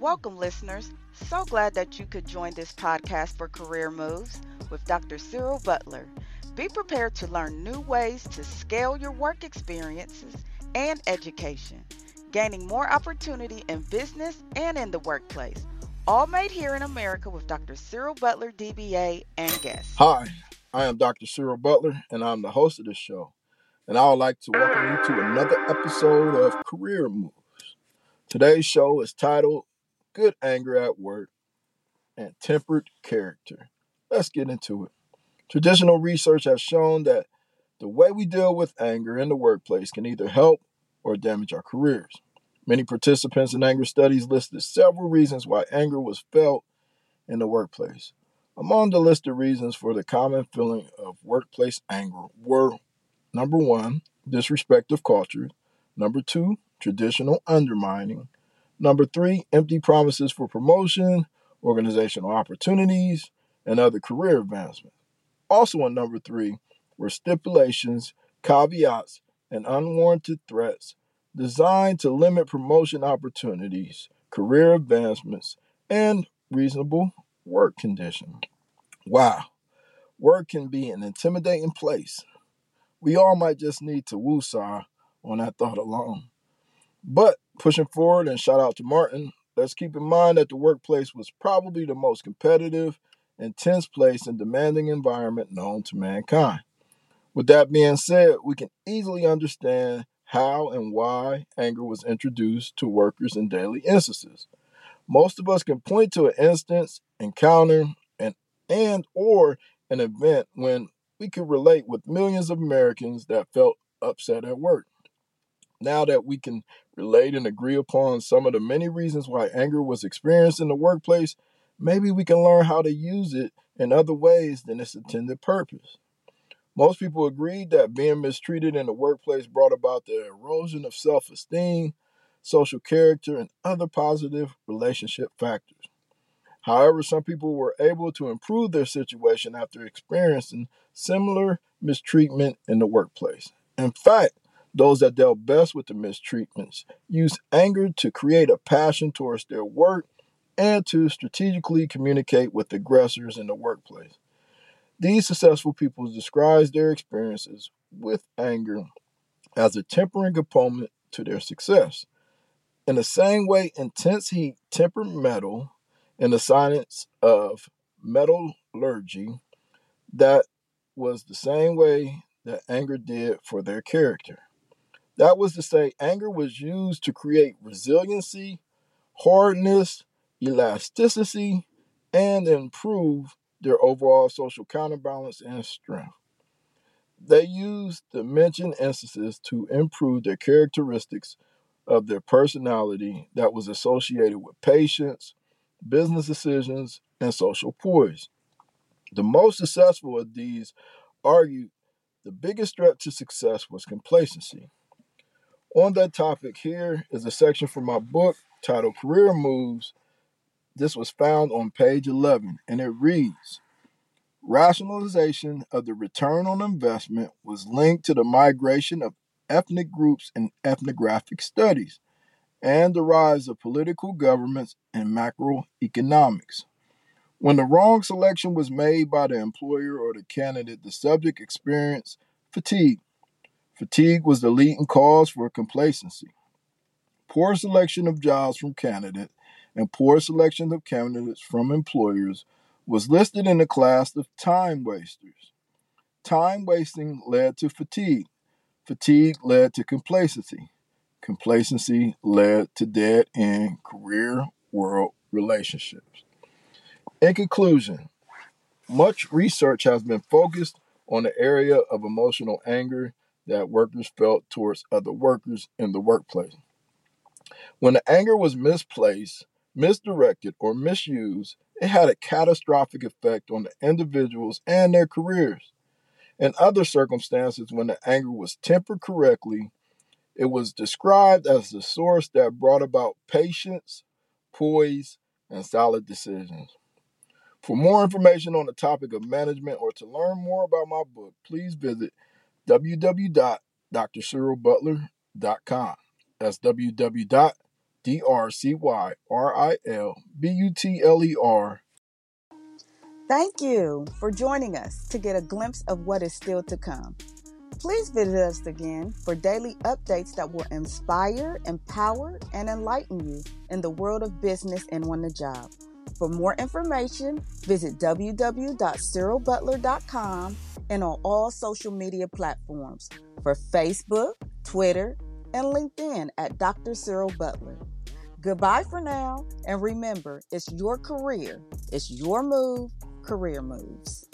Welcome, listeners. So glad that you could join this podcast for Career Moves with Dr. Cyril Butler. Be prepared to learn new ways to scale your work experiences and education, gaining more opportunity in business and in the workplace. All made here in America with Dr. Cyril Butler, DBA, and guests. Hi, I am Dr. Cyril Butler, and I'm the host of this show. And I would like to welcome you to another episode of Career Moves. Today's show is titled Good Anger at Work and Tempered Character. Let's get into it. Traditional research has shown that the way we deal with anger in the workplace can either help or damage our careers. Many participants in anger studies listed several reasons why anger was felt in the workplace. Among the listed reasons for the common feeling of workplace anger were number one, disrespect of culture, number two, traditional undermining, number three, empty promises for promotion, organizational opportunities, and other career advancement. Also, in number three were stipulations, caveats, and unwarranted threats designed to limit promotion opportunities, career advancements, and reasonable work conditions. Wow, work can be an intimidating place. We all might just need to woosah on that thought alone. But pushing forward, and shout out to Martin, let's keep in mind that the workplace was probably the most competitive, intense place and demanding environment known to mankind. With that being said, we can easily understand how and why anger was introduced to workers in daily instances. Most of us can point to an instance, encounter, and and or an event when we could relate with millions of Americans that felt upset at work. Now that we can relate and agree upon some of the many reasons why anger was experienced in the workplace, maybe we can learn how to use it in other ways than its intended purpose. Most people agreed that being mistreated in the workplace brought about the erosion of self esteem, social character, and other positive relationship factors. However, some people were able to improve their situation after experiencing similar mistreatment in the workplace. In fact, those that dealt best with the mistreatments used anger to create a passion towards their work and to strategically communicate with aggressors in the workplace. These successful people describe their experiences with anger as a tempering component to their success. In the same way, intense heat tempered metal in the science of metallurgy, that was the same way that anger did for their character. That was to say, anger was used to create resiliency, hardness, elasticity, and improve their overall social counterbalance and strength. They used the mentioned instances to improve their characteristics of their personality that was associated with patience, business decisions, and social poise. The most successful of these argued the biggest threat to success was complacency. On that topic, here is a section from my book titled Career Moves. This was found on page 11, and it reads Rationalization of the return on investment was linked to the migration of ethnic groups in ethnographic studies and the rise of political governments and macroeconomics. When the wrong selection was made by the employer or the candidate, the subject experienced fatigue. Fatigue was the leading cause for complacency. Poor selection of jobs from candidates and poor selection of candidates from employers was listed in the class of time wasters. Time wasting led to fatigue. Fatigue led to complacency. Complacency led to dead end career world relationships. In conclusion, much research has been focused on the area of emotional anger that workers felt towards other workers in the workplace. When the anger was misplaced, misdirected, or misused, it had a catastrophic effect on the individuals and their careers. In other circumstances, when the anger was tempered correctly, it was described as the source that brought about patience, poise, and solid decisions. For more information on the topic of management or to learn more about my book, please visit www.drcyrilbutler.com. That's www D R C Y R I L B U T L E R. Thank you for joining us to get a glimpse of what is still to come. Please visit us again for daily updates that will inspire, empower, and enlighten you in the world of business and on the job. For more information, visit www.cyrilbutler.com and on all social media platforms for Facebook, Twitter, and LinkedIn at Dr. Cyril Butler. Goodbye for now, and remember, it's your career, it's your move, career moves.